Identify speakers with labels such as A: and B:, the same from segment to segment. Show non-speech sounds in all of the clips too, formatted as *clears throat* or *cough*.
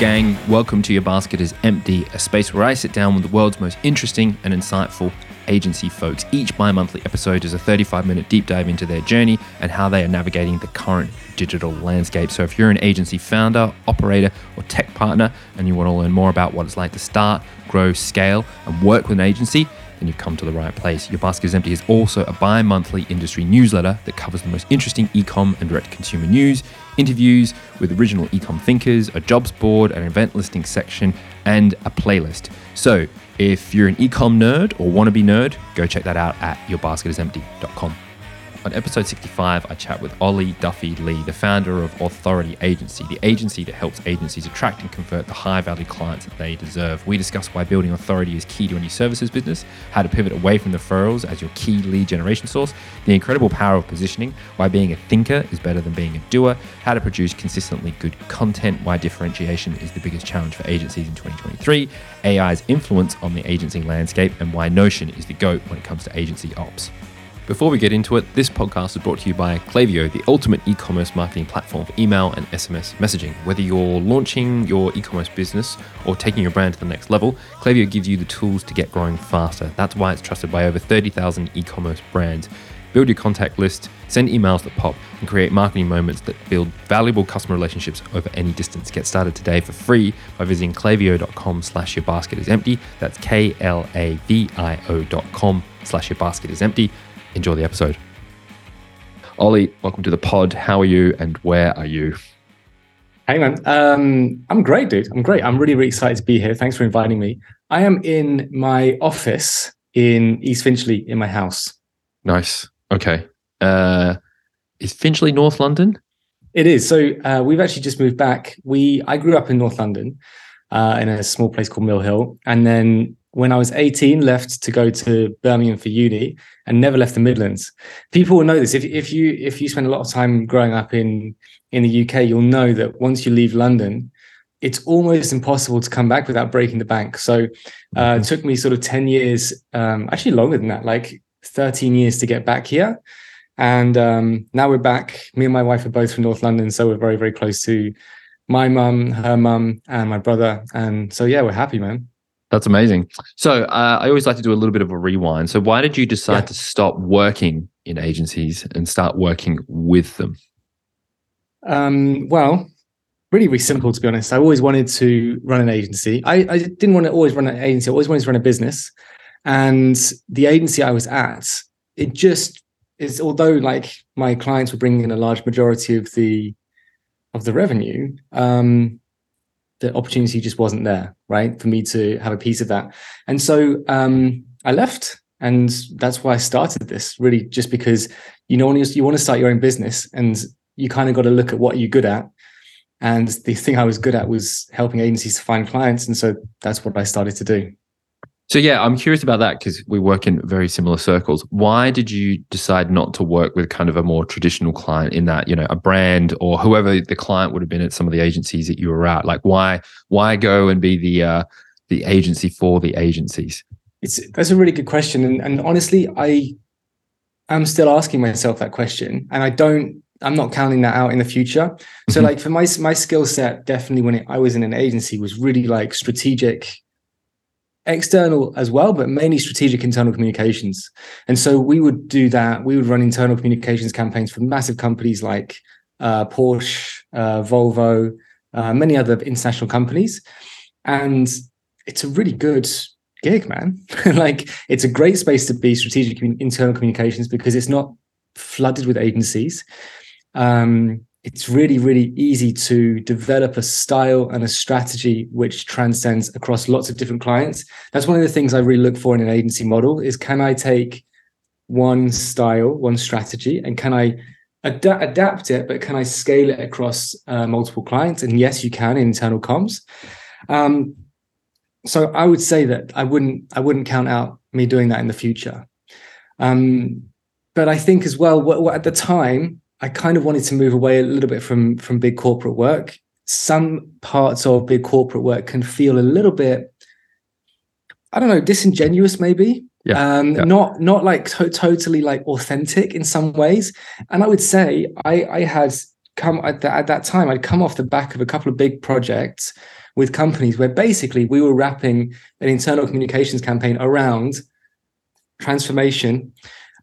A: gang. Welcome to Your Basket is Empty, a space where I sit down with the world's most interesting and insightful agency folks. Each bi monthly episode is a 35 minute deep dive into their journey and how they are navigating the current digital landscape. So, if you're an agency founder, operator, or tech partner and you want to learn more about what it's like to start, grow, scale, and work with an agency, then you've come to the right place. Your Basket is Empty is also a bi monthly industry newsletter that covers the most interesting ecom and direct consumer news, interviews with original ecom thinkers, a jobs board, an event listing section, and a playlist. So, if you're an ecom nerd or wannabe nerd, go check that out at yourbasketisempty.com. On episode 65, I chat with Ollie Duffy Lee, the founder of Authority Agency, the agency that helps agencies attract and convert the high value clients that they deserve. We discuss why building authority is key to any services business, how to pivot away from the referrals as your key lead generation source, the incredible power of positioning, why being a thinker is better than being a doer, how to produce consistently good content, why differentiation is the biggest challenge for agencies in 2023, AI's influence on the agency landscape, and why Notion is the GOAT when it comes to agency ops. Before we get into it, this podcast is brought to you by Klaviyo, the ultimate e commerce marketing platform for email and SMS messaging. Whether you're launching your e commerce business or taking your brand to the next level, Klaviyo gives you the tools to get growing faster. That's why it's trusted by over 30,000 e commerce brands. Build your contact list, send emails that pop, and create marketing moments that build valuable customer relationships over any distance. Get started today for free by visiting klaviyo.com slash your basket is empty. That's K-L-A-V-I-O dot com slash your basket is empty. Enjoy the episode. Ollie, welcome to the pod. How are you and where are you?
B: Hey man, um, I'm great, dude. I'm great. I'm really, really excited to be here. Thanks for inviting me. I am in my office in East Finchley in my house.
A: Nice. Okay. Uh, is Finchley North London?
B: It is. So uh, we've actually just moved back. We I grew up in North London, uh, in a small place called Mill Hill, and then when I was 18, left to go to Birmingham for uni, and never left the Midlands. People will know this. If if you if you spend a lot of time growing up in in the UK, you'll know that once you leave London, it's almost impossible to come back without breaking the bank. So uh, it took me sort of 10 years, um, actually longer than that, like 13 years to get back here. And um, now we're back. Me and my wife are both from North London, so we're very, very close to my mum, her mum, and my brother. And so, yeah, we're happy, man.
A: That's amazing. So uh, I always like to do a little bit of a rewind. So why did you decide yeah. to stop working in agencies and start working with them?
B: Um, well, really, really simple to be honest. I always wanted to run an agency. I, I didn't want to always run an agency. I always wanted to run a business. And the agency I was at, it just is. Although like my clients were bringing in a large majority of the of the revenue, um, the opportunity just wasn't there, right, for me to have a piece of that. And so um, I left, and that's why I started this. Really, just because you know, you, you want to start your own business, and you kind of got to look at what you're good at. And the thing I was good at was helping agencies to find clients, and so that's what I started to do.
A: So yeah, I'm curious about that because we work in very similar circles. Why did you decide not to work with kind of a more traditional client in that, you know, a brand or whoever the client would have been at some of the agencies that you were at? Like why why go and be the uh the agency for the agencies?
B: It's that's a really good question. And and honestly, I am still asking myself that question. And I don't I'm not counting that out in the future. So mm-hmm. like for my my skill set, definitely when it, I was in an agency was really like strategic external as well, but mainly strategic internal communications. And so we would do that. We would run internal communications campaigns for massive companies like uh, Porsche, uh, Volvo, uh, many other international companies. And it's a really good gig, man. *laughs* like it's a great space to be strategic internal communications because it's not flooded with agencies. Um, it's really, really easy to develop a style and a strategy which transcends across lots of different clients. That's one of the things I really look for in an agency model is can I take one style, one strategy, and can I ad- adapt it, but can I scale it across uh, multiple clients? And yes, you can in internal comms. Um, so I would say that I wouldn't I wouldn't count out me doing that in the future. Um, but I think as well, at the time, I kind of wanted to move away a little bit from from big corporate work. Some parts of big corporate work can feel a little bit, I don't know, disingenuous maybe. Yeah, um, yeah. not not like to- totally like authentic in some ways. And I would say I I had come at, the, at that time, I'd come off the back of a couple of big projects with companies where basically we were wrapping an internal communications campaign around transformation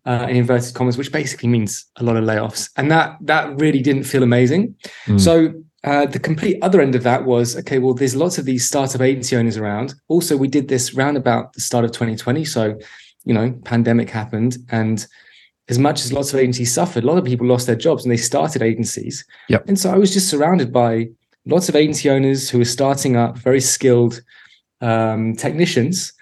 B: uh, in inverted commas, which basically means a lot of layoffs, and that that really didn't feel amazing. Mm. So uh, the complete other end of that was okay. Well, there's lots of these startup agency owners around. Also, we did this round about the start of 2020, so you know, pandemic happened, and as much as lots of agencies suffered, a lot of people lost their jobs and they started agencies.
A: Yep.
B: And so I was just surrounded by lots of agency owners who were starting up, very skilled um, technicians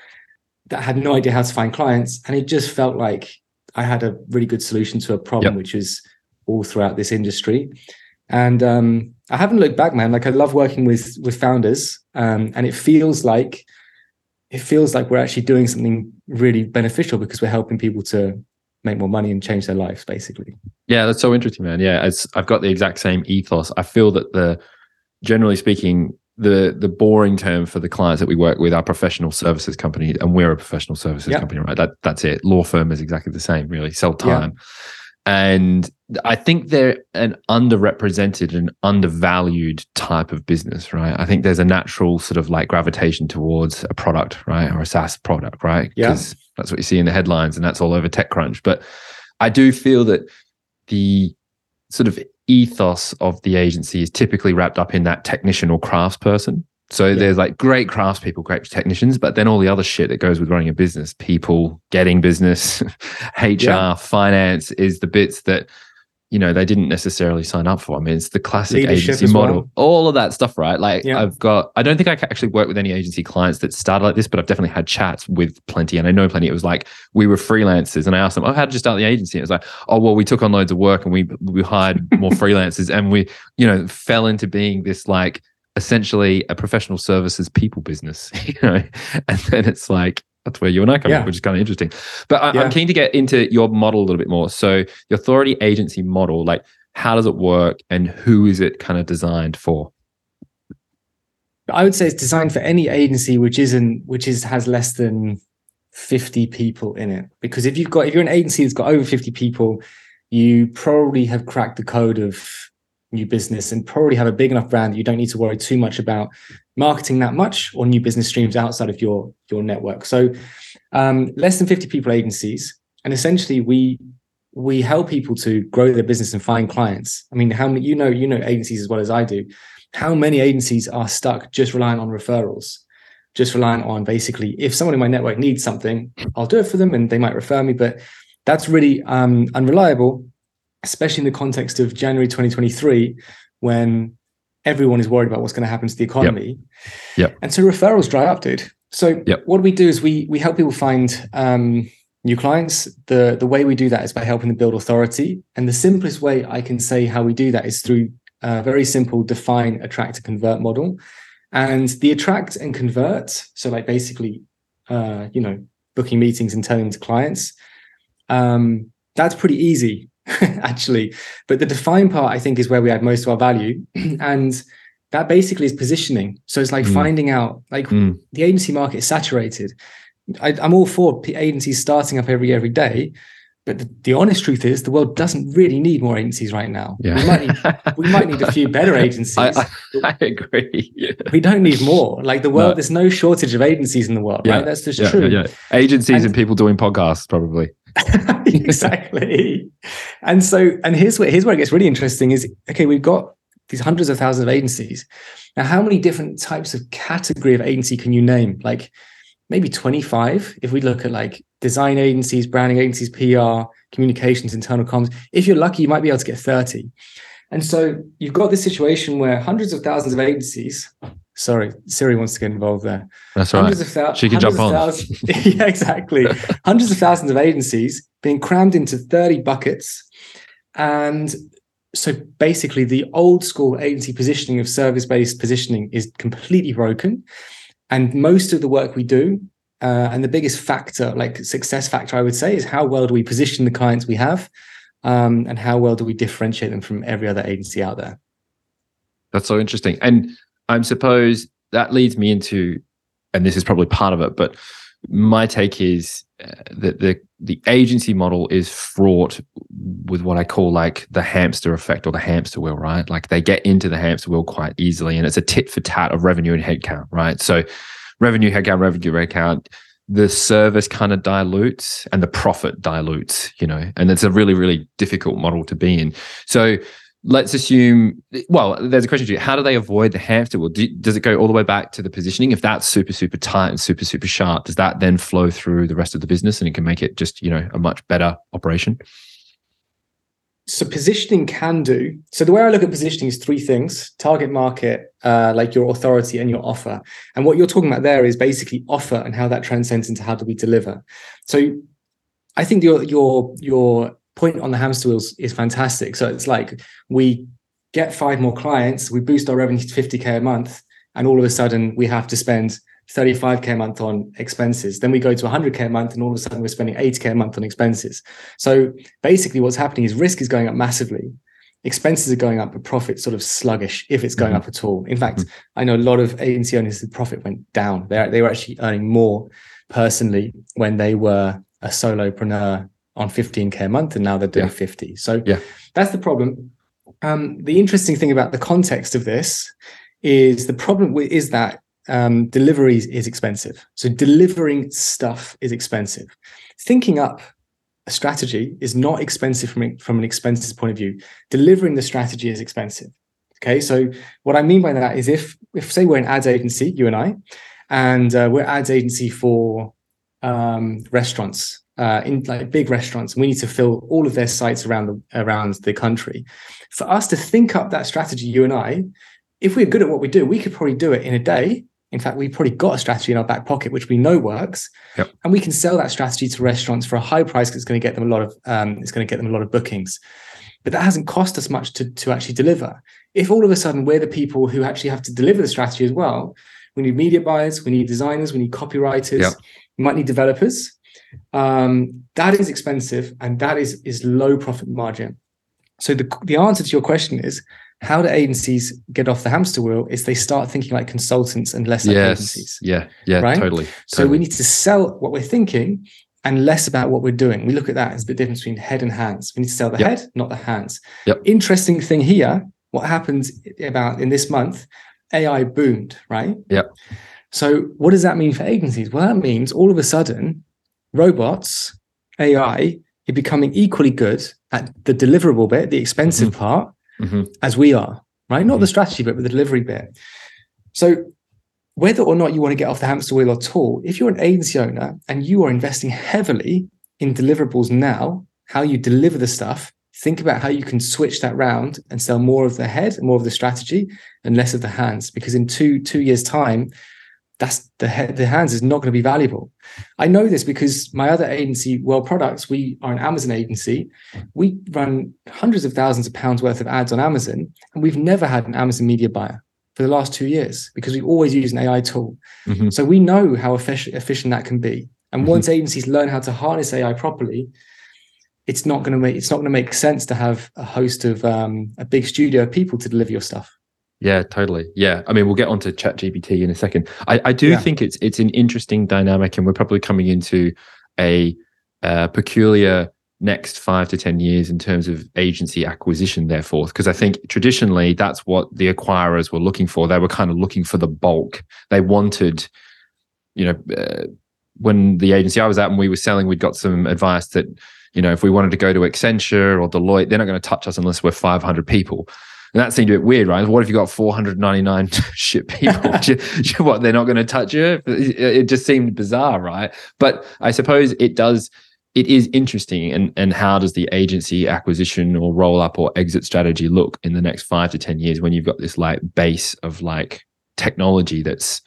B: that had no idea how to find clients, and it just felt like I had a really good solution to a problem, yep. which is all throughout this industry. And um, I haven't looked back, man. Like I love working with with founders, um, and it feels like it feels like we're actually doing something really beneficial because we're helping people to make more money and change their lives, basically.
A: Yeah, that's so interesting, man. Yeah, it's, I've got the exact same ethos. I feel that the generally speaking, the the boring term for the clients that we work with are professional services company, and we're a professional services yep. company, right? That that's it. Law firm is exactly the same, really. Sell time. Yeah. And I think they're an underrepresented and undervalued type of business, right? I think there's a natural sort of like gravitation towards a product, right? Or a SaaS product, right?
B: Yeah.
A: That's what you see in the headlines and that's all over TechCrunch. But I do feel that the sort of ethos of the agency is typically wrapped up in that technician or craftsperson. So yeah. there's like great craftspeople, great technicians, but then all the other shit that goes with running a business, people getting business, HR, *laughs* yeah. finance is the bits that you know they didn't necessarily sign up for. I mean, it's the classic Leadership agency model, well. all of that stuff, right? Like yeah. I've got, I don't think I actually work with any agency clients that started like this, but I've definitely had chats with plenty, and I know plenty. It was like we were freelancers, and I asked them, "Oh, how did you start the agency?" it was like, "Oh, well, we took on loads of work, and we we hired more *laughs* freelancers, and we, you know, fell into being this like." essentially a professional services people business, *laughs* you know, and then it's like that's where you and I come yeah. in, which is kind of interesting. But I, am keen to get into your model a little bit more. So the authority agency model, like how does it work and who is it kind of designed for?
B: I would say it's designed for any agency which isn't which is has less than 50 people in it. Because if you've got if you're an agency that's got over 50 people, you probably have cracked the code of new business and probably have a big enough brand that you don't need to worry too much about marketing that much or new business streams outside of your your network. So um, less than 50 people agencies. And essentially we we help people to grow their business and find clients. I mean, how many you know, you know agencies as well as I do. How many agencies are stuck just relying on referrals? Just relying on basically if someone in my network needs something, I'll do it for them and they might refer me. But that's really um, unreliable especially in the context of January 2023, when everyone is worried about what's going to happen to the economy.
A: Yep. yep.
B: And so referrals dry up, dude. So yep. what we do is we we help people find um, new clients. The the way we do that is by helping them build authority. And the simplest way I can say how we do that is through a very simple define, attract, and convert model. And the attract and convert, so like basically, uh, you know, booking meetings and turning them to clients, um, that's pretty easy *laughs* actually. But the define part, I think, is where we add most of our value. *clears throat* and that basically is positioning. So it's like mm. finding out, like mm. the agency market is saturated. I, am all for agencies starting up every every day. But the, the, honest truth is, the world doesn't really need more agencies right now. Yeah. We, might need, we might need a few better *laughs* agencies. I,
A: I, *laughs* I agree. Yeah.
B: We don't need more. Like the world, no. there's no shortage of agencies in the world, yeah. right? That's just true. Yeah,
A: Agencies and, and people doing podcasts, probably. *laughs*
B: exactly. and so, and here's where here's where it gets really interesting is okay, we've got these hundreds of thousands of agencies. Now, how many different types of category of agency can you name? Like maybe 25 if we look at like design agencies, branding agencies, PR, communications, internal comms. If you're lucky, you might be able to get 30. And so you've got this situation where hundreds of thousands of agencies Sorry, Siri wants to get involved there.
A: That's right. Hundreds of thousands. She can jump on. *laughs*
B: yeah, exactly. hundreds of thousands of agencies being crammed into 30 buckets. And so basically, the old school agency positioning of service based positioning is completely broken. And most of the work we do, uh, and the biggest factor, like success factor, I would say, is how well do we position the clients we have um, and how well do we differentiate them from every other agency out there.
A: That's so interesting. And I suppose that leads me into, and this is probably part of it, but my take is uh, that the the agency model is fraught with what I call like the hamster effect or the hamster wheel, right? Like they get into the hamster wheel quite easily, and it's a tit for tat of revenue and headcount, right? So revenue headcount, revenue headcount. The service kind of dilutes and the profit dilutes, you know, and it's a really, really difficult model to be in. So let's assume well there's a question to you. How do they avoid the hamster wheel? Do, does it go all the way back to the positioning? If that's super super tight and super super sharp does that then flow through the rest of the business and it can make it just you know a much better operation?
B: So positioning can do. So the way i look at positioning is three things target market uh, like your authority and your offer. And what you're talking about there is basically offer and how that transcends into how do we deliver. So i think your your your point on the hamster wheels is fantastic. So it's like we get five more clients, we boost our revenue to 50k a month, and all of a sudden we have to spend 35k a month on expenses. Then we go to 100k a month, and all of a sudden we're spending 80k a month on expenses. So basically, what's happening is risk is going up massively. Expenses are going up, but profit sort of sluggish if it's going mm-hmm. up at all. In fact, mm-hmm. I know a lot of agency owners, the profit went down. They they were actually earning more personally when they were a solopreneur on 15k a month and now they're doing yeah. 50 so yeah. that's the problem. Um, the interesting thing about the context of this is the problem is that um, delivery is expensive. So delivering stuff is expensive. Thinking up a strategy is not expensive from, from an expenses point of view. Delivering the strategy is expensive. Okay so what i mean by that is if if say we're an ads agency you and i and uh, we're ads agency for um, restaurants uh, in like big restaurants. and We need to fill all of their sites around the around the country. For us to think up that strategy, you and I, if we're good at what we do, we could probably do it in a day. In fact, we've probably got a strategy in our back pocket which we know works, yep. and we can sell that strategy to restaurants for a high price because it's going to get them a lot of um, it's going to get them a lot of bookings. But that hasn't cost us much to to actually deliver. If all of a sudden we're the people who actually have to deliver the strategy as well, we need media buyers, we need designers, we need copywriters, yep. we might need developers um, that is expensive and that is is low profit margin. So the the answer to your question is how do agencies get off the hamster wheel is they start thinking like consultants and less like yes. agencies.
A: Yeah, yeah, right? totally.
B: So
A: totally.
B: we need to sell what we're thinking and less about what we're doing. We look at that as the difference between head and hands. We need to sell the yep. head, not the hands.
A: Yep.
B: Interesting thing here, what happened about in this month, AI boomed, right?
A: Yep.
B: So what does that mean for agencies? Well, that means all of a sudden robots, AI, are becoming equally good at the deliverable bit, the expensive mm-hmm. part, mm-hmm. as we are, right? Not mm-hmm. the strategy bit, but the delivery bit. So whether or not you want to get off the hamster wheel at all, if you're an agency owner and you are investing heavily in deliverables now, how you deliver the stuff, think about how you can switch that round and sell more of the head, more of the strategy, and less of the hands. Because in two two years' time, that's the the hands is not going to be valuable. I know this because my other agency, World Products, we are an Amazon agency. We run hundreds of thousands of pounds worth of ads on Amazon, and we've never had an Amazon media buyer for the last two years because we always use an AI tool. Mm-hmm. So we know how efficient, efficient that can be. And mm-hmm. once agencies learn how to harness AI properly, it's not going to make it's not going to make sense to have a host of um, a big studio of people to deliver your stuff.
A: Yeah, totally. Yeah, I mean, we'll get onto Chat GPT in a second. I, I do yeah. think it's it's an interesting dynamic, and we're probably coming into a uh, peculiar next five to ten years in terms of agency acquisition. Therefore, because I think traditionally that's what the acquirers were looking for. They were kind of looking for the bulk. They wanted, you know, uh, when the agency I was at and we were selling, we'd got some advice that you know if we wanted to go to Accenture or Deloitte, they're not going to touch us unless we're 500 people. And that seemed a bit weird, right? What if you got 499 *laughs* shit people? *laughs* what, they're not going to touch you? It just seemed bizarre, right? But I suppose it does, it is interesting. And, and how does the agency acquisition or roll up or exit strategy look in the next five to 10 years when you've got this like base of like technology that's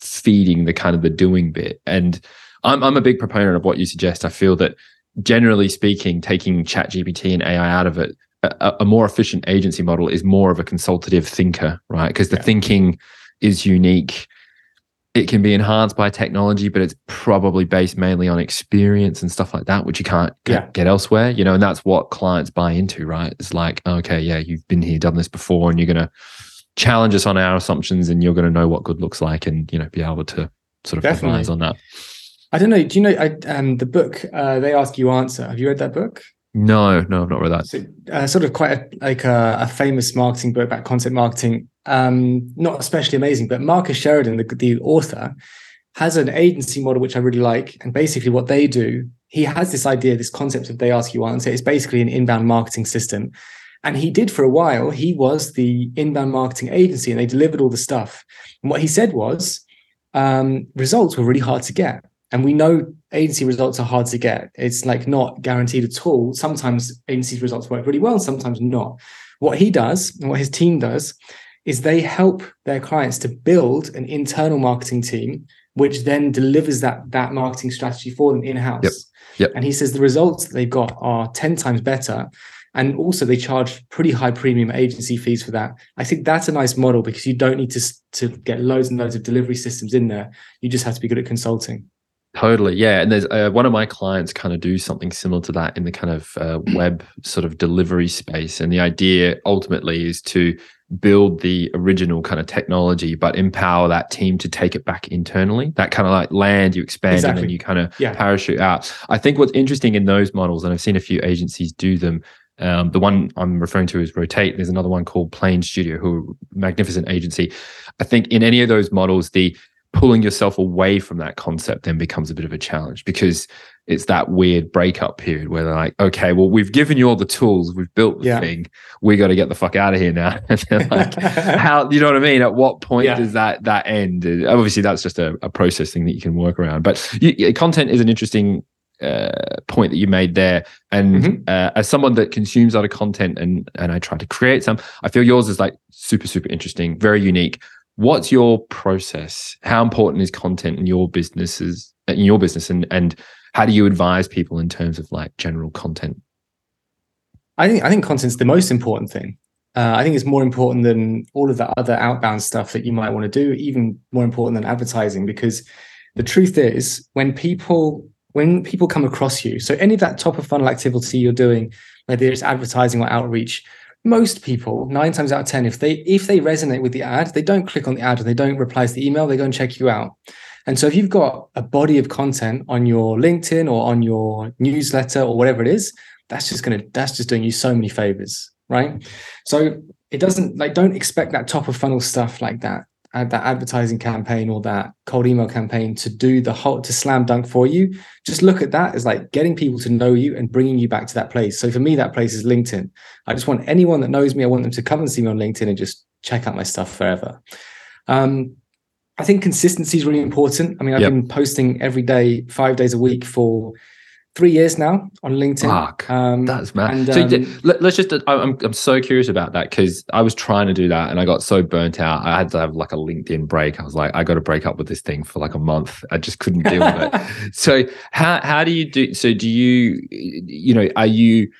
A: feeding the kind of the doing bit? And I'm, I'm a big proponent of what you suggest. I feel that generally speaking, taking chat GPT and AI out of it a, a, more efficient agency model is more of a consultative thinker, right? Because the yeah. thinking is unique. It can be enhanced by technology, but it's probably based mainly on experience and stuff like that, which you can't get, yeah. get elsewhere, you know, and that's what clients buy into, right? It's like, okay, yeah, you've been here, done this before, and you're going to challenge us on our assumptions and you're going to know what good looks like and, you know, be able to sort of Definitely. advise on that.
B: I don't know. Do you know I, um, the book? Uh, they ask you answer. Have you read that book?
A: No, no, I've not read that.
B: So, uh, sort of quite a, like a, a, famous marketing book about content marketing. Um, not especially amazing, but Marcus Sheridan, the, the author, has an agency model which I really like. And basically, what they do, he has this idea, this concept of they ask you answer. It's basically an inbound marketing system. And he did for a while. He was the inbound marketing agency, and they delivered all the stuff. And what he said was, um, results were really hard to get. And we know agency results are hard to get. It's like not guaranteed at all. Sometimes agency results work really well, sometimes not. What he does and what his team does is they help their clients to build an internal marketing team, which then delivers that, that marketing strategy for them in-house.
A: Yep. Yep.
B: And he says the results that they've got are 10 times better. And also they charge pretty high premium agency fees for that. I think that's a nice model because you don't need to, to get loads and loads of delivery systems in there. You just have to be good at consulting.
A: Totally, yeah. And there's uh, one of my clients kind of do something similar to that in the kind of uh, web sort of delivery space. And the idea ultimately is to build the original kind of technology, but empower that team to take it back internally. That kind of like land, you expand, exactly. and then you kind of yeah. parachute out. I think what's interesting in those models, and I've seen a few agencies do them. Um, the one I'm referring to is Rotate. There's another one called Plane Studio, who magnificent agency. I think in any of those models, the pulling yourself away from that concept then becomes a bit of a challenge because it's that weird breakup period where they're like, okay, well, we've given you all the tools, we've built the yeah. thing, we got to get the fuck out of here now. *laughs* and like, *laughs* how, you know what I mean? At what point yeah. does that that end? Obviously, that's just a, a process thing that you can work around. But you, content is an interesting uh, point that you made there. And mm-hmm. uh, as someone that consumes a lot of content and and I try to create some, I feel yours is like super super interesting, very unique what's your process? How important is content in your businesses in your business and and how do you advise people in terms of like general content?
B: I think i think content's the most important thing. Uh, i think it's more important than all of the other outbound stuff that you might want to do even more important than advertising because the truth is when people when people come across you so any of that top of funnel activity you're doing whether it's advertising or outreach most people nine times out of ten if they if they resonate with the ad they don't click on the ad or they don't reply to the email they go and check you out. And so if you've got a body of content on your linkedin or on your newsletter or whatever it is that's just gonna that's just doing you so many favors right? So it doesn't like don't expect that top of funnel stuff like that that advertising campaign or that cold email campaign to do the whole to slam dunk for you just look at that as like getting people to know you and bringing you back to that place. So for me that place is linkedin. I just want anyone that knows me i want them to come and see me on linkedin and just check out my stuff forever. Um, i think consistency is really important. I mean i've yep. been posting every day five days a week for three years now on LinkedIn.
A: Fuck, um, that's mad. And, so um, let, us just, I'm, I'm so curious about that because I was trying to do that and I got so burnt out. I had to have like a LinkedIn break. I was like, I got to break up with this thing for like a month. I just couldn't deal with it. *laughs* So how, how do you do, so do you, you know, are you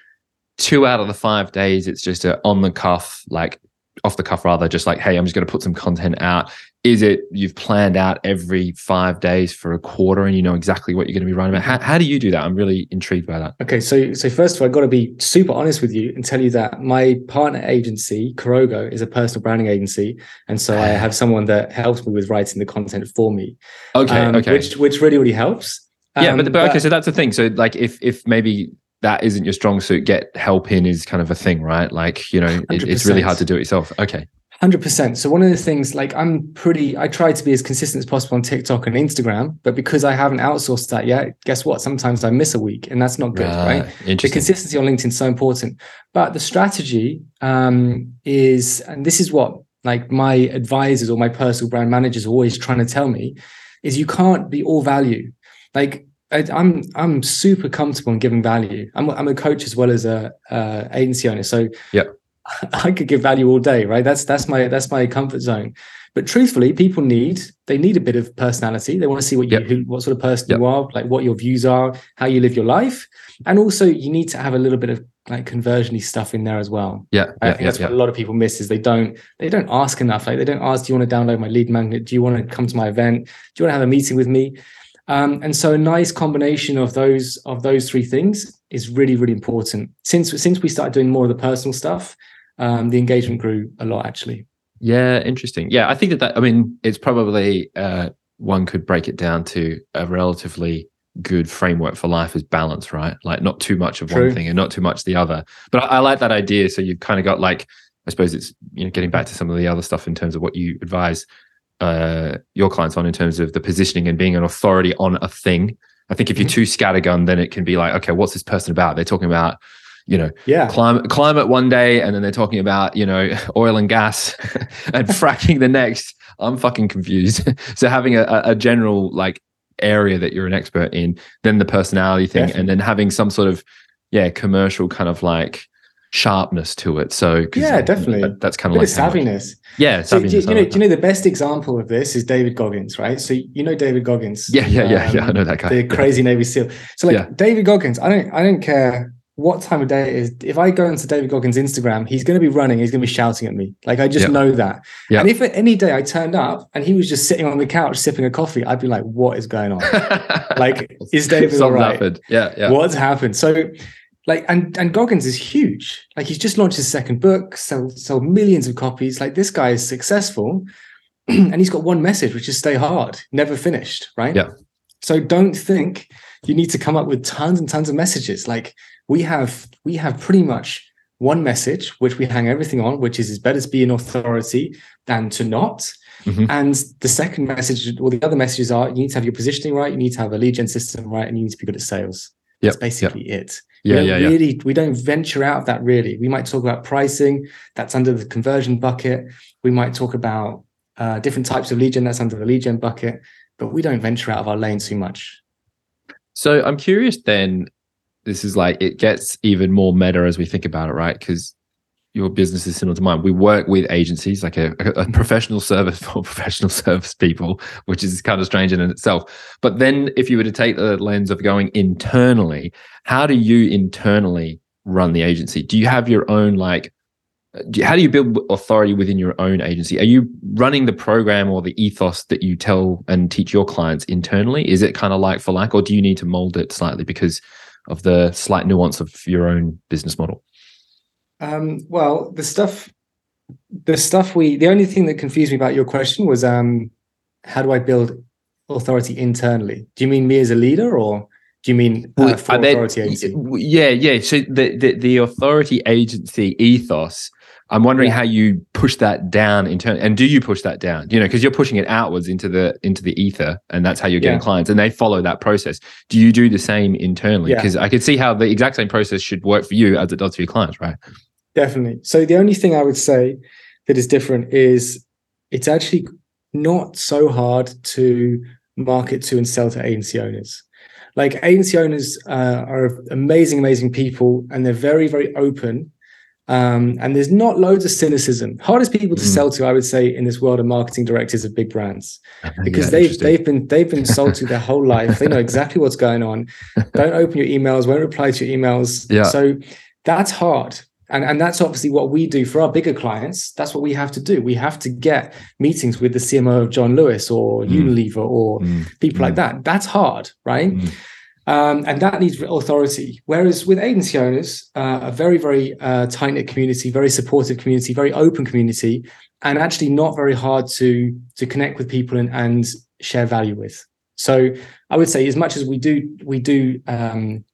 A: two out of the five days, it's just a on the cuff, like off the cuff rather, just like, hey, I'm just going to put some content out. Is it you've planned out every five days for a quarter and you know exactly what you're going to be writing about? How, how do you do that? I'm really intrigued by that.
B: Okay so so first of all i've got to be super honest with you and tell you that my partner agency Kurogo, is a personal branding agency. And so i have someone that helps me with writing the content for me.
A: Okay um, okay.
B: which which really really helps.
A: Yeah um, but, but okay so that's the thing. So like if if maybe that isn't your strong suit get help in is kind of a thing right like you know it, it's really hard to do it yourself okay
B: 100%. So one of the things like I'm pretty I try to be as consistent as possible on TikTok and Instagram, but because I haven't outsourced that yet, guess what? Sometimes I miss a week and that's not good, right? The consistency on LinkedIn is so important. But the strategy um, is and this is what like my advisors or my personal brand managers are always trying to tell me is you can't be all value. Like I, I'm I'm super comfortable in giving value. I'm I'm a coach as well as a, a agency owner. So
A: yeah *laughs*
B: I could give value all day, right? That's that's my that's my comfort zone. But truthfully, people need they need a bit of personality. They want to see what you yep. who, what sort of person yep. you are, like what your views are, how you live your life, and also you need to have a little bit of like conversiony stuff in there as well.
A: Yeah,
B: I think
A: yeah,
B: that's
A: yeah.
B: what a lot of people miss is they don't they don't ask enough. Like they don't ask, do you want to download my lead magnet? Do you want to come to my event? Do you want to have a meeting with me? Um, and so a nice combination of those of those three things is really really important. Since since we started doing more of the personal stuff, um, the engagement grew a lot actually.
A: Yeah, interesting. Yeah, I think that that I mean it's probably uh, one could break it down to a relatively good framework for life is balance, right? Like not too much of
B: True.
A: one thing and not too much the other. But I, I like that idea. So you've kind of got like, I suppose it's you know getting back to some of the other stuff in terms of what you advise uh, your clients on in terms of the positioning and being an authority on a thing. I think if you're
B: Mhm.
A: too scattergun, then it can be like, okay, what's this person about? They're talking about, you know,
B: Yeah.
A: climate climate one day, and then they're talking about you know *laughs* oil and gas *laughs* and fracking the next. I'm fucking confused. *laughs* so having a, a- a general like area that you're an expert in, then the personality thing,
B: Definitely.
A: and then having some sort of yeah commercial kind of like sharpness to it. So
B: Yeah, definitely.
A: that- that's kind of like how much-
B: savviness.
A: Yeah,
B: So,
A: savviness.
B: you
A: I
B: know,
A: like
B: do you know the best example of this is David Goggins, right? So you know David Goggins.
A: yeah, yeah, yeah, yeah. I
B: um,
A: know that guy.
B: the crazy Navy SEAL. So like
A: Yeah.
B: David Goggins, I don't I don't care what time of day it is. If I go into David Goggins' Instagram, he's going to be running. He's going to be shouting at me. Like I just
A: Yeah.
B: know that.
A: Yeah.
B: And if at any day I turned up and he was just sitting on the couch sipping a coffee, I'd be like, "What is going on? *laughs* Like, is David all right?
A: happened. Yeah, yeah.
B: What's happened?" So. Like and and Goggins is huge. Like he's just launched his second book, sold sold millions of copies. Like this guy is successful, *clears throat* and he's got one message, which is stay hard, never finished. Right.
A: Yeah.
B: So don't think you need to come up with tons and tons of messages. Like we have, we have pretty much one message which we hang everything on, which is it's better to be an authority than to not.
A: Mhm.
B: And the second message, or the other messages are you need to have your positioning right, you need to have a lead gen system right, and you need to be good at sales.
A: Yep,
B: That's basically it.
A: Yeah,
B: we don't
A: yeah, yeah.
B: really, we don't venture out of that really. We might talk about pricing, that's under the conversion bucket. We might talk about uh, different types of lead gen, that's under the lead gen bucket, but we don't venture out of our lane too much.
A: So I'm curious then, this is like, it gets even more meta as we think about it, right? Because your business is similar to mine. We work with agencies, like a, a professional service *laughs* for professional service people, which is kind of strange in itself. But then if you were to take the lens of going internally, how do you internally run the agency? Do you have your own like do you- how do you build authority within your own agency? Are you running the program or the ethos that you tell and teach your clients internally? Is it kind of like for like, or do you need to mold it slightly because of the slight nuance of your own business model?
B: Um, well, the stuff, the stuff we, the only thing that confused me about your question was, um, how do I build authority internally? Do you mean me as a leader, or do you mean uh, for
A: there-
B: authority agency?
A: Yeah, yeah. So the, the the authority agency ethos. I'm wondering
B: Yeah.
A: how you push that down internally, and do you push that down? You know, because you're pushing it outwards into the into the ether, and that's how you're getting
B: Yeah.
A: clients, and they follow that process. Do you do the same internally?
B: Yeah.
A: Because I could see how the exact same process should work for you as it does for your clients, right?
B: Definitely. So the only thing I would say that is different is it's actually not so hard to market to and sell to agency owners. Like agency owners uh, are amazing, amazing people, and they're very, very open. Um, and there's not loads of cynicism. Hardest people to
A: Mm.
B: sell to, I would say, in this world are marketing directors of big brands because
A: Yeah,
B: they've they've been they've been sold to their whole life. They know exactly what's going on. *laughs* Don't open your emails, won't reply to your emails.
A: Yeah.
B: So that's hard. And, and that's obviously what we do for our bigger clients. That's what we have to do. We have to get meetings with the CMO of John Lewis or
A: Mm.
B: Unilever or
A: Mm,
B: people like
A: mm,
B: that. That's hard, right?
A: mm.
B: Um, and that needs authority. Whereas with agency owners, uh, a very, very uh, tight knit community, very supportive community, very open community, and actually not very hard to to connect with people and, and share value with. So I would say, as much as we do, we do, um,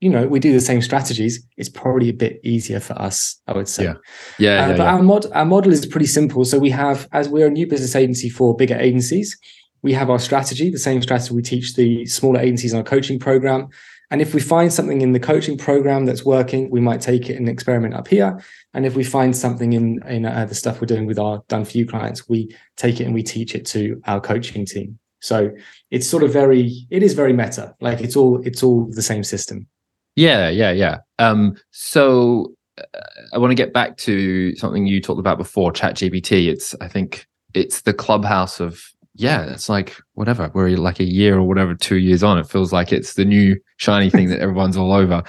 B: you know, we do the same strategies. It's probably a bit easier for us. I would say.
A: Yeah. Yeah,
B: Uh,
A: yeah,
B: but
A: yeah.
B: our mod our model is pretty simple. So we have, as we're a new business agency for bigger agencies, we have our strategy, the same strategy we teach the smaller agencies in our coaching program. And if we find something in the coaching program that's working, we might take it and experiment up here. And if we find something in in uh, the stuff we're doing with our done for you clients, we take it and we teach it to our coaching team. So it's sort of very, it is very meta. Like it's all it's all the same system.
A: Yeah, yeah, yeah. Um, so uh, I want to get back to something you talked about before, ChatGPT. It's I think it's the clubhouse of yeah, it's like whatever. We're like a year or whatever, two years on. It feels like it's the new shiny thing that everyone's all over.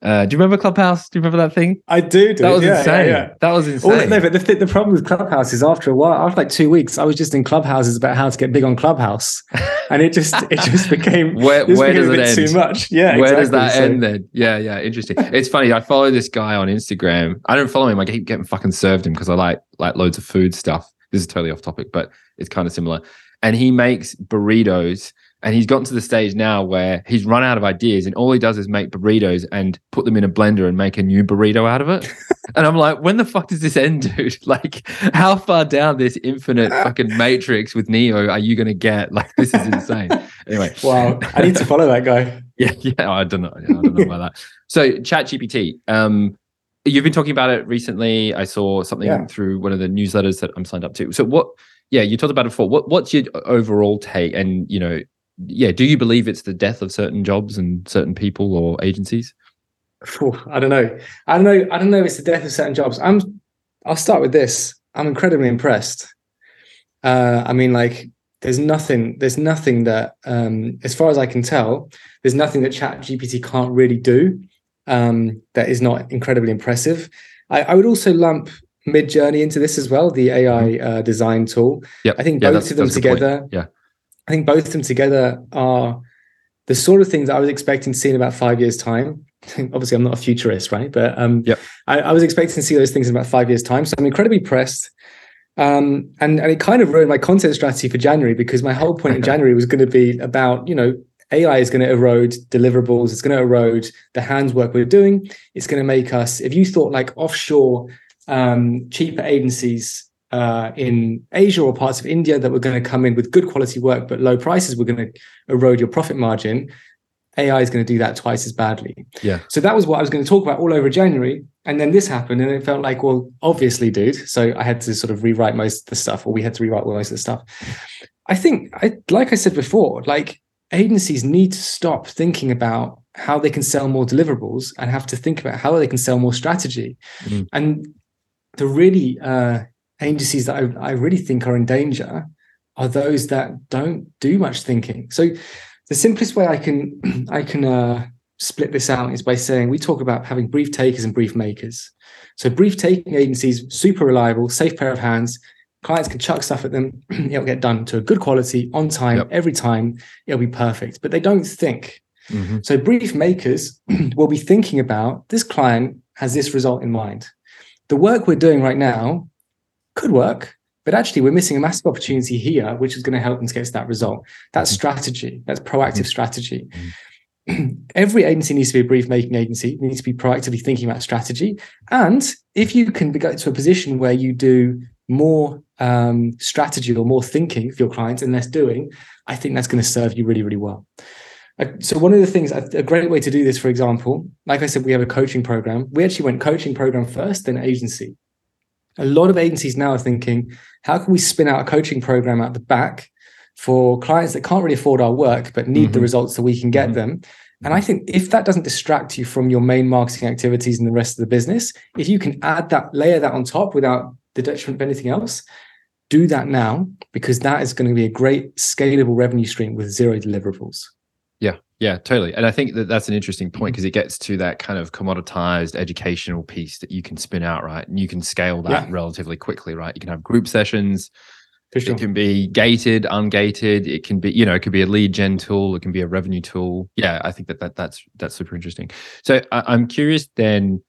A: Uh, do you remember Clubhouse? Do you remember that thing?
B: I do. do
A: That was
B: Yeah, yeah,
A: insane.
B: yeah.
A: That was
B: All,
A: insane.
B: no, but the, th- the problem with Clubhouse is after a while, after like two weeks, I was just in Clubhouses about how to get big on Clubhouse, *laughs* and it just it just became *laughs*
A: where
B: just
A: where
B: became
A: does
B: a
A: it
B: bit
A: end?
B: too much. Yeah,
A: Where does that
B: So-
A: end then? Yeah, yeah, interesting. It's funny. I follow this guy on Instagram. I don't follow him. I keep getting fucking served him because I like like loads of food stuff. This is totally off topic, but it's kind of similar. and he makes burritos and he's gotten to the stage now where he's run out of ideas and all he does is make burritos and put them in a blender and make a new burrito out of it. *laughs* and I'm like, when the fuck does this end, dude? *laughs* Like, how far down this infinite fucking matrix with Neo are you going to get? Like, this is insane. Anyway. *laughs*
B: Wow. I need to follow that guy.
A: Yeah. Yeah. I don't know. I don't know about that. So, ChatGPT, um, you've been talking about it recently. I saw something yeah. through one of the newsletters that I'm signed up to. So, what, yeah, you talked about it before. What, what's your overall take? And, you know, yeah, do you believe it's the death of certain jobs and certain people or agencies?
B: I don't know. I don't know. I don't know. If it's the death of certain jobs. I'm. I'll start with this. I'm incredibly impressed. Uh, I mean, like, there's nothing. There's nothing that, um, as far as I can tell, there's nothing that Chat GPT can't really do um, that is not incredibly impressive. I, I would also lump Midjourney into this as well, the AI mm-hmm. uh, design tool.
A: Yeah,
B: I think
A: yeah,
B: both of them together.
A: Yeah,
B: I think both of them together are the sort of things I was expecting to see in about five years' time. *laughs* Obviously, I'm not a futurist, right? But um,
A: yep.
B: I, I, was expecting to see those things in about five years' time. So I'm incredibly pressed. Um, and, and it kind of ruined my content strategy for January because my whole point in January was going to be about, you know, AI is going to erode deliverables. It's going to erode the hands work we're doing. It's going to make us, if you thought like offshore, um, cheaper agencies uh, in Asia or parts of India that were going to come in with good quality work but low prices were going to erode your profit margin. AI is going to do that twice as badly.
A: Yeah.
B: So that was what I was going to talk about all over January. And then this happened, and it felt like, well, obviously, dude. So I had to sort of rewrite most of the stuff, or we had to rewrite most of the stuff. I think, I like I said before, like agencies need to stop thinking about how they can sell more deliverables and have to think about how they can sell more strategy. Mm. And the really uh, agencies that I, I really think are in danger are those that don't do much thinking. So the simplest way I can *clears throat* I can uh, split this out is by saying we talk about having brief takers and brief makers. So brief taking agencies, super reliable, safe pair of hands. Clients can chuck stuff at them, *clears throat* it'll get done to a good quality on time yep. every time. It'll be perfect, but they don't think. Mm-hmm. So brief makers *clears throat* will be thinking about this client has this result in mind. The work we're doing right now could work, but actually we're missing a massive opportunity here, which is going to help us get to that result. That's mm-hmm. strategy. That's proactive mm-hmm. strategy. Mm-hmm. *clears throat* Every agency needs to be a brief making agency. Needs to be proactively thinking about strategy. And if you can get to a position where you do more um, strategy or more thinking for your clients and less doing, I think that's going to serve you really, really well. So one of the things, a great way to do this, for example, like I said, we have a coaching program. We actually went coaching program first, then agency a lot of agencies now are thinking, how can we spin out a coaching program at the back for clients that can't really afford our work but need mm-hmm. the results so we can get mm-hmm. them? And I think if that doesn't distract you from your main marketing activities and the rest of the business, if you can add that, layer that on top without the detriment of anything else, do that now because that is going to be a great scalable revenue stream with zero deliverables.
A: Yeah, totally. And I think that that's an interesting point mm-hmm. because it gets to that kind of commoditized educational piece that you can spin out, right? And you can scale that yeah. relatively quickly, right? You can have group sessions. Sure. It can be gated, ungated. It can be, you know, it could be a lead gen tool. It can be a revenue tool. Yeah, I think that, that that's that's super interesting. So I, I'm curious then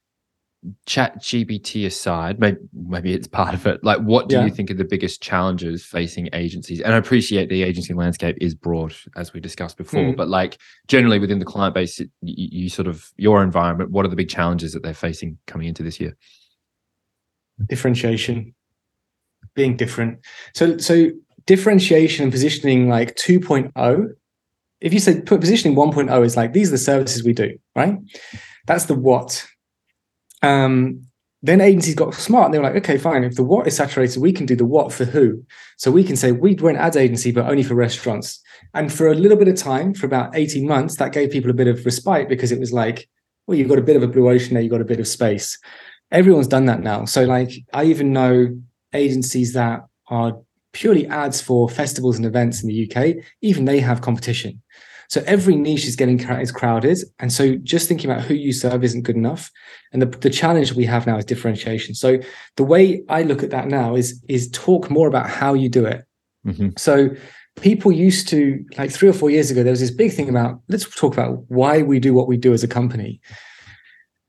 A: chat gpt aside maybe, maybe it's part of it like what do yeah. you think are the biggest challenges facing agencies? And i appreciate the agency landscape is broad as we discussed before mm. but like generally within the client base you, you, sort of your environment what are the big challenges that they're facing coming into this year?
B: Differentiation. Being different. So so differentiation and positioning like 2.0 if you say put positioning 1.0 is like these are the services we do right? That's the what um, then agencies got smart and they were like, okay, fine. If the what is saturated, we can do the what for who. So we can say we, we're an ads agency, but only for restaurants. And for a little bit of time, for about 18 months, that gave people a bit of respite because it was like, well, you've got a bit of a blue ocean there, you've got a bit of space. Everyone's done that now. So, like, I even know agencies that are purely ads for festivals and events in the UK, even they have competition. So every niche is getting is crowded, and so just thinking about who you serve isn't good enough. And the, the challenge we have now is differentiation. So the way I look at that now is is talk more about how you do it. Mm-hmm. So people used to like three or four years ago there was this big thing about let's talk about why we do what we do as a company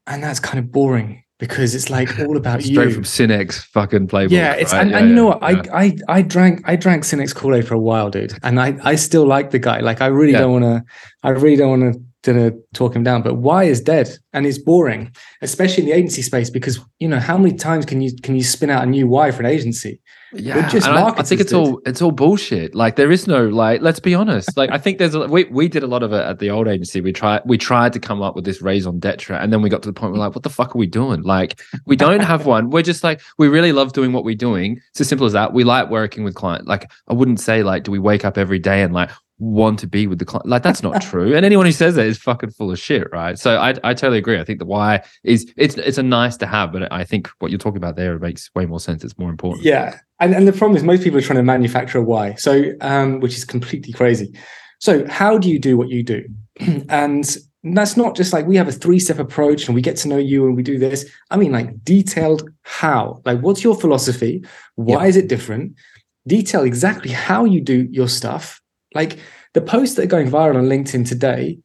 B: and that's kind of boring because it's like all about
A: Straight
B: you.
A: Straight from Sinek's fucking playbook.
B: yeah, it's
A: right?
B: and,
A: Yeah,
B: and you know
A: yeah,
B: what?
A: yeah.
B: I, I I drank I drank Sinek's Kool Aid for a while, dude, and I I still like the guy. Like I really don't want to I really don't want to to talk him down. But why is dead and it's boring, especially in the agency space because you know how many times can you can you spin out a new why for an agency?
A: yeah,
B: just
A: and I, I think it's all it's all bullshit. Like there is no like. Let's be honest. Like I think there's a, we we did a lot of it at the old agency. We tried we tried to come up with this raison d'etre, and then we got to the point where we're like, what the fuck are we doing? Like we don't have one. We're just like we really love doing what we're doing. It's as simple as that. We like working with clients. Like I wouldn't say like do we wake up every day and like want to be with the client like that's not *laughs* true and anyone who says that is fucking full of shit right so I, I totally agree i think the why is it's it's a nice to have but i think what you're talking about there makes way more sense it's more important
B: Yeah, and and the problem is most people are trying to manufacture a why, so um, which is completely crazy. So how do you do what you do? *clears throat* and that's not just like we have a three-step approach and we get to know you and we do this. I mean, like detailed how. Like, what's your philosophy? Why is it different? Detail exactly how you do your stuff. Like the posts that are going viral on LinkedIn today,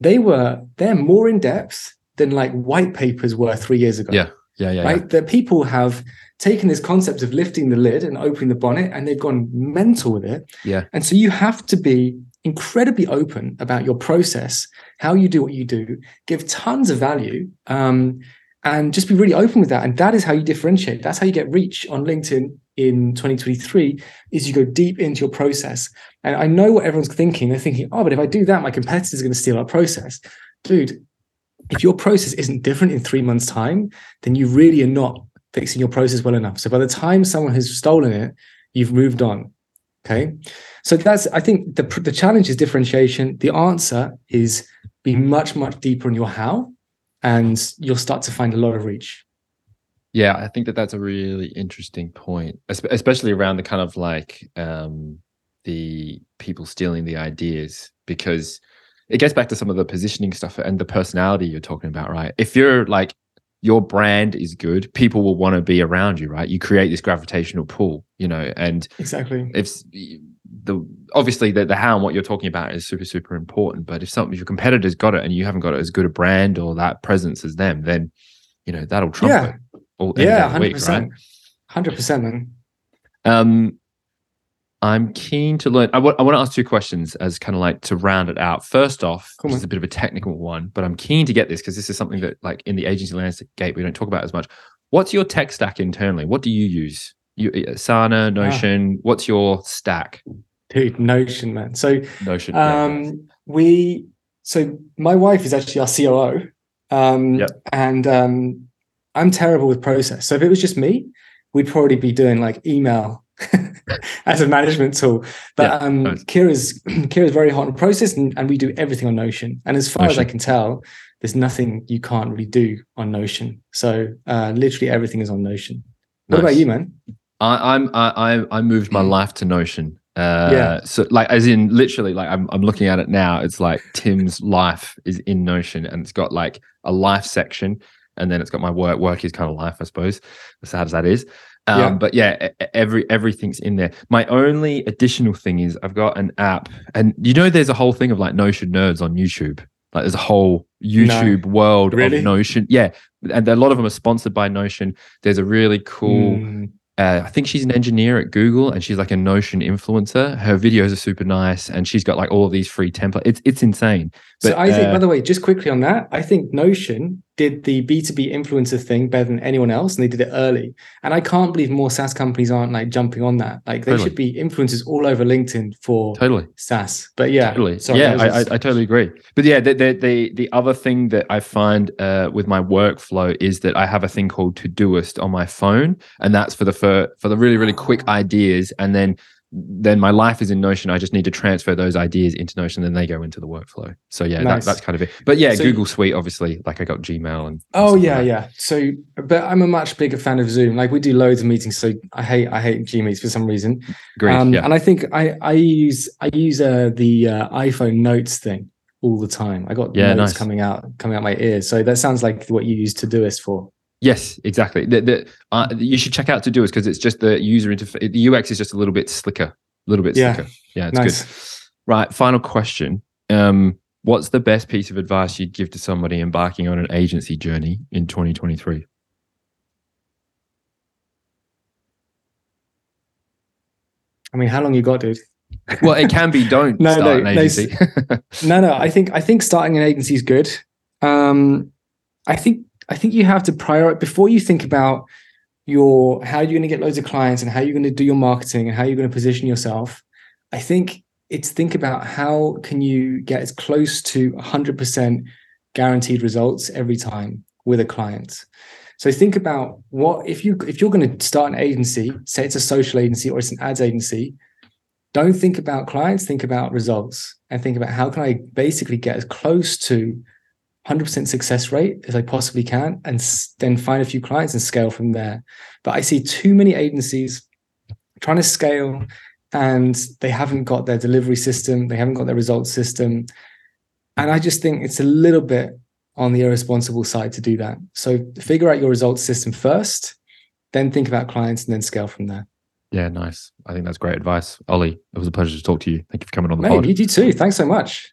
B: they were they're more in depth than like white papers were three years ago
A: Yeah. yeah yeah, yeah.
B: right? That people have taken this concept of lifting the lid and opening the bonnet and they've gone mental with it.
A: Yeah.
B: And so you have to be incredibly open about your process, how you do what you do, give tons of value, um, and just be really open with that. And that is how you differentiate. That's how you get reach on LinkedIn in 2023 is you go deep into your process. And I know what everyone's thinking. They're thinking, oh, but if I do that, my competitors are going to steal our process. Dude, if your process isn't different in three months' time, then you really are not fixing your process well enough. So by the time someone has stolen it, you've moved on. Okay. So that's, I think the, the challenge is differentiation. The answer is be much, much deeper in your how, and you'll start to find a lot of reach.
A: Yeah, I think that that's a really interesting point, especially around the kind of like um, the people stealing the ideas, because it gets back to some of the positioning stuff and the personality you're talking about, right? If you're like your brand is good, people will want to be around you, right? You create this gravitational pull, you know, and
B: Exactly.
A: if the obviously the, the how and what you're talking about is super super important but if some if your competitors got it and you haven't got as good a brand or that presence as them then you know that'll trump
B: Yeah.
A: it all
B: Yeah,
A: week,
B: 100%. 100%, man.
A: um i'm keen to learn I want to ask two questions as kind of like to round it out first off
B: Cool,
A: this is a bit of a technical one but i'm keen to get this because this is something that like in the agency landscape we don't talk about as much what's your tech stack internally what do you use you sana notion what's your stack
B: Dude, Notion, man. So
A: notion yeah.
B: Um, we so my wife is actually our COO, um,
A: Yep.
B: and um, I'm terrible with process. So if it was just me, we'd probably be doing like email *laughs* as a management tool. But
A: Yeah,
B: um,
A: nice.
B: Kira's *clears throat* Kira's very hot on process, and, and we do everything on Notion. And as far as I can tell, there's nothing you can't really do on Notion. So uh, literally everything is on Notion. What about you, man?
A: I, I'm I I I moved my life to Notion. Uh,
B: Yeah.
A: So like, as in literally, like I'm I'm looking at it now. It's like Tim's life is in Notion, and it's got like a life section, and then it's got my work. Work is kind of life, I suppose. As sad as that is. Um,
B: Yeah.
A: But yeah, every everything's in there. My only additional thing is I've got an app, and you know, there's a whole thing of like Notion nerds on YouTube. Like there's a whole YouTube world
B: Really?
A: of Notion. Yeah, and a lot of them are sponsored by Notion. There's a really cool
B: Mm,
A: uh, I think she's an engineer at Google and she's like a Notion influencer. Her videos are super nice and she's got like all of these free templates. It's it's insane.
B: so
A: But,
B: I think,
A: uh,
B: by the way, just quickly on that, I think Notion did the B2B influencer thing better than anyone else, and they did it early. And I can't believe more SaaS companies aren't like jumping on that. Like they
A: Totally.
B: should be influencers all over LinkedIn for
A: Totally.
B: SaaS. But yeah,
A: Totally.
B: sorry,
A: yeah, I, I, I totally agree. But yeah, the, the the the other thing that I find uh, with my workflow is that I have a thing called Todoist on my phone, and that's for the for, for the really really quick
B: Oh.
A: ideas, and then then my life is in Notion. I just need to transfer those ideas into Notion, then they go into the workflow. So yeah, that, that's kind of it. But yeah,
B: So-
A: Google Suite, obviously, like I got Gmail and.
B: Oh
A: stuff like
B: yeah, yeah. So, but I'm a much bigger fan of Zoom. Like we do loads of meetings, so I hate I hate G Meets for some reason.
A: Agreed.
B: Um,
A: yeah.
B: And I think I I use I use uh, the uh, iPhone Notes thing all the time. I got
A: Yeah,
B: notes
A: nice.
B: coming out coming out my ears. So that sounds like what you use Todoist for.
A: Yes, exactly. The, the, uh, you should check out Todoist because it's just the user interface. The UX is just a little bit slicker, a little bit
B: yeah.
A: slicker. Yeah, it's
B: nice.
A: good. Right. Final question. Um, what's the best piece of advice you'd give to somebody embarking on an agency journey in 2023?
B: I mean, how long you got, dude?
A: Well, it can be *laughs* don't no, start no, an agency.
B: No, no, no, I think I think starting an agency is good. Um, I think I think you have to prioritize before you think about your how you're going to get loads of clients and how you're going to do your marketing and how you're going to position yourself. I think it's think about how can you get as close to 100% guaranteed results every time with a client. So think about what if you if you're going to start an agency, say it's a social agency or it's an ads agency, don't think about clients, think about results and think about how can I basically get as close to 100% success rate as I possibly can and then find a few clients and scale from there. But I see too many agencies trying to scale and they haven't got their delivery system, they haven't got their results system. And I just think it's a little bit on the irresponsible side to do that. So figure out your results system first, then think about clients and then scale from there.
A: Yeah, nice. I think that's great advice. Ollie, it was a pleasure to talk to you. Thank you for coming on the Mate, pod.
B: You too. Thanks so much.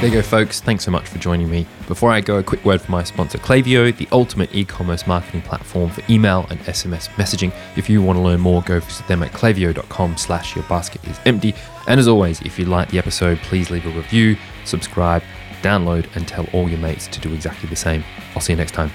A: There you go, folks. Thanks so much for joining me. Before I go, a quick word for my sponsor, Klaviyo, the ultimate e commerce marketing platform for email and SMS messaging. If you want to learn more, go visit them at klaviyo.com slash your basket is empty. And as always, if you like the episode, please leave a review, subscribe, download, and tell all your mates to do exactly the same. I'll see you next time.